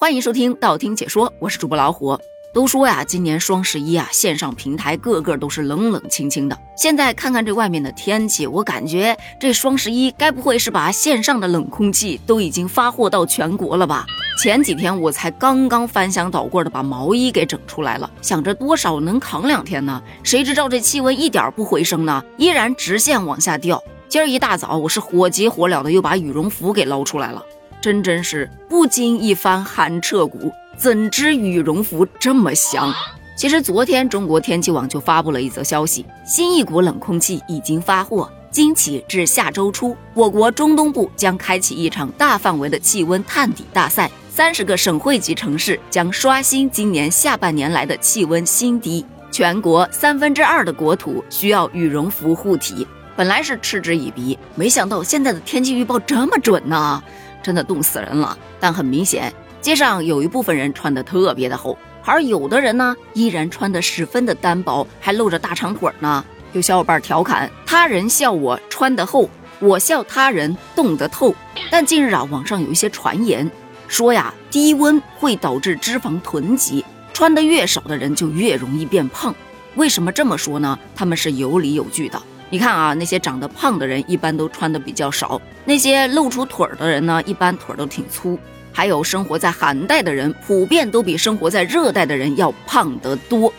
欢迎收听道听解说，我是主播老虎。都说呀，今年双十一啊，线上平台个个都是冷冷清清的。现在看看这外面的天气，我感觉这双十一该不会是把线上的冷空气都已经发货到全国了吧？前几天我才刚刚翻箱倒柜的把毛衣给整出来了，想着多少能扛两天呢？谁知道这气温一点不回升呢，依然直线往下掉。今儿一大早，我是火急火燎的又把羽绒服给捞出来了。真真是不经一番寒彻骨，怎知羽绒服这么香？其实昨天中国天气网就发布了一则消息，新一股冷空气已经发货，今起至下周初，我国中东部将开启一场大范围的气温探底大赛，三十个省会级城市将刷新今年下半年来的气温新低，全国三分之二的国土需要羽绒服护体。本来是嗤之以鼻，没想到现在的天气预报这么准呢。真的冻死人了，但很明显，街上有一部分人穿的特别的厚，而有的人呢，依然穿的十分的单薄，还露着大长腿呢。有小伙伴调侃：他人笑我穿得厚，我笑他人冻得透。但近日啊，网上有一些传言说呀，低温会导致脂肪囤积，穿的越少的人就越容易变胖。为什么这么说呢？他们是有理有据的。你看啊，那些长得胖的人一般都穿的比较少，那些露出腿儿的人呢，一般腿儿都挺粗。还有生活在寒带的人，普遍都比生活在热带的人要胖得多。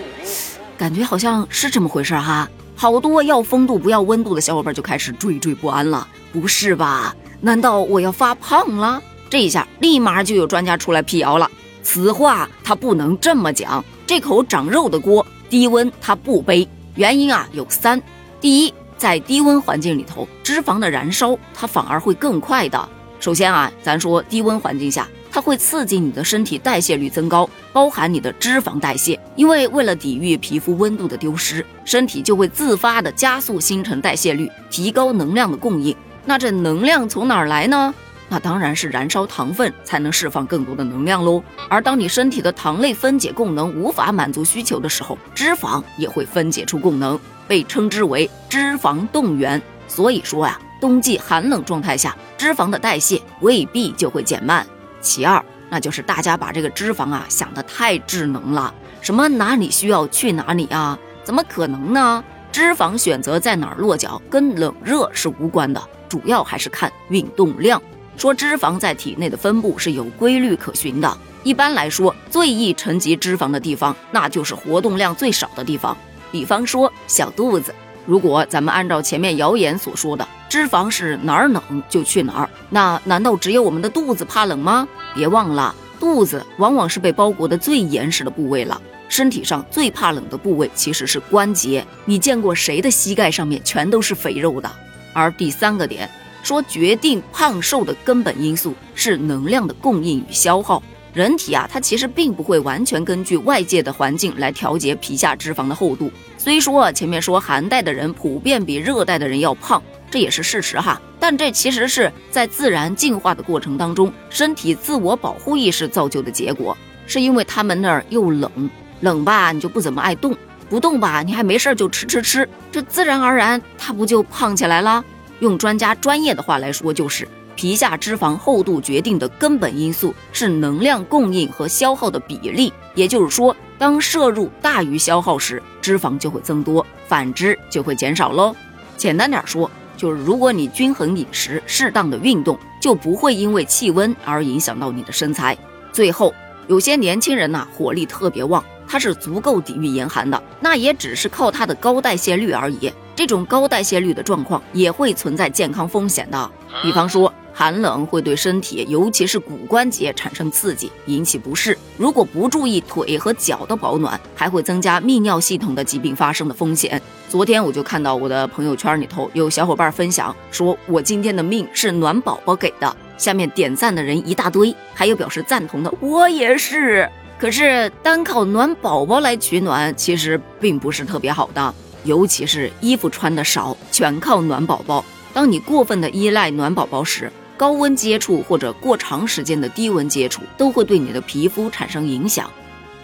感觉好像是这么回事哈。好多要风度不要温度的小伙伴就开始惴惴不安了。不是吧？难道我要发胖了？这一下立马就有专家出来辟谣了。此话他不能这么讲。这口长肉的锅，低温他不背。原因啊有三。第一，在低温环境里头，脂肪的燃烧它反而会更快的。首先啊，咱说低温环境下，它会刺激你的身体代谢率增高，包含你的脂肪代谢。因为为了抵御皮肤温度的丢失，身体就会自发的加速新陈代谢率，提高能量的供应。那这能量从哪儿来呢？那当然是燃烧糖分才能释放更多的能量喽。而当你身体的糖类分解功能无法满足需求的时候，脂肪也会分解出功能。被称之为脂肪动员，所以说呀，冬季寒冷状态下，脂肪的代谢未必就会减慢。其二，那就是大家把这个脂肪啊想得太智能了，什么哪里需要去哪里啊？怎么可能呢？脂肪选择在哪儿落脚，跟冷热是无关的，主要还是看运动量。说脂肪在体内的分布是有规律可循的，一般来说，最易沉积脂肪的地方，那就是活动量最少的地方。比方说小肚子，如果咱们按照前面谣言所说的，脂肪是哪儿冷就去哪儿，那难道只有我们的肚子怕冷吗？别忘了，肚子往往是被包裹的最严实的部位了。身体上最怕冷的部位其实是关节，你见过谁的膝盖上面全都是肥肉的？而第三个点，说决定胖瘦的根本因素是能量的供应与消耗。人体啊，它其实并不会完全根据外界的环境来调节皮下脂肪的厚度。虽说前面说寒带的人普遍比热带的人要胖，这也是事实哈。但这其实是在自然进化的过程当中，身体自我保护意识造就的结果。是因为他们那儿又冷，冷吧你就不怎么爱动，不动吧你还没事儿就吃吃吃，这自然而然它不就胖起来了？用专家专业的话来说就是。皮下脂肪厚度决定的根本因素是能量供应和消耗的比例，也就是说，当摄入大于消耗时，脂肪就会增多；反之就会减少喽。简单点说，就是如果你均衡饮食、适当的运动，就不会因为气温而影响到你的身材。最后，有些年轻人呐，火力特别旺，他是足够抵御严寒的，那也只是靠他的高代谢率而已。这种高代谢率的状况也会存在健康风险的，比方说。寒冷会对身体，尤其是骨关节产生刺激，引起不适。如果不注意腿和脚的保暖，还会增加泌尿系统的疾病发生的风险。昨天我就看到我的朋友圈里头有小伙伴分享，说我今天的命是暖宝宝给的。下面点赞的人一大堆，还有表示赞同的，我也是。可是单靠暖宝宝来取暖，其实并不是特别好的，尤其是衣服穿的少，全靠暖宝宝。当你过分的依赖暖宝宝时，高温接触或者过长时间的低温接触都会对你的皮肤产生影响。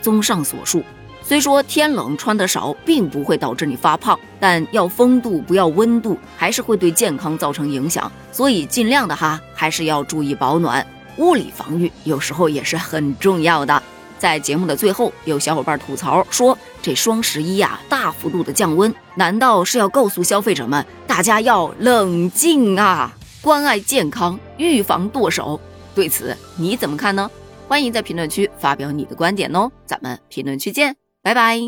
综上所述，虽说天冷穿得少并不会导致你发胖，但要风度不要温度，还是会对健康造成影响。所以尽量的哈，还是要注意保暖。物理防御有时候也是很重要的。在节目的最后，有小伙伴吐槽说，这双十一呀，大幅度的降温，难道是要告诉消费者们，大家要冷静啊，关爱健康，预防剁手？对此你怎么看呢？欢迎在评论区发表你的观点哦，咱们评论区见，拜拜。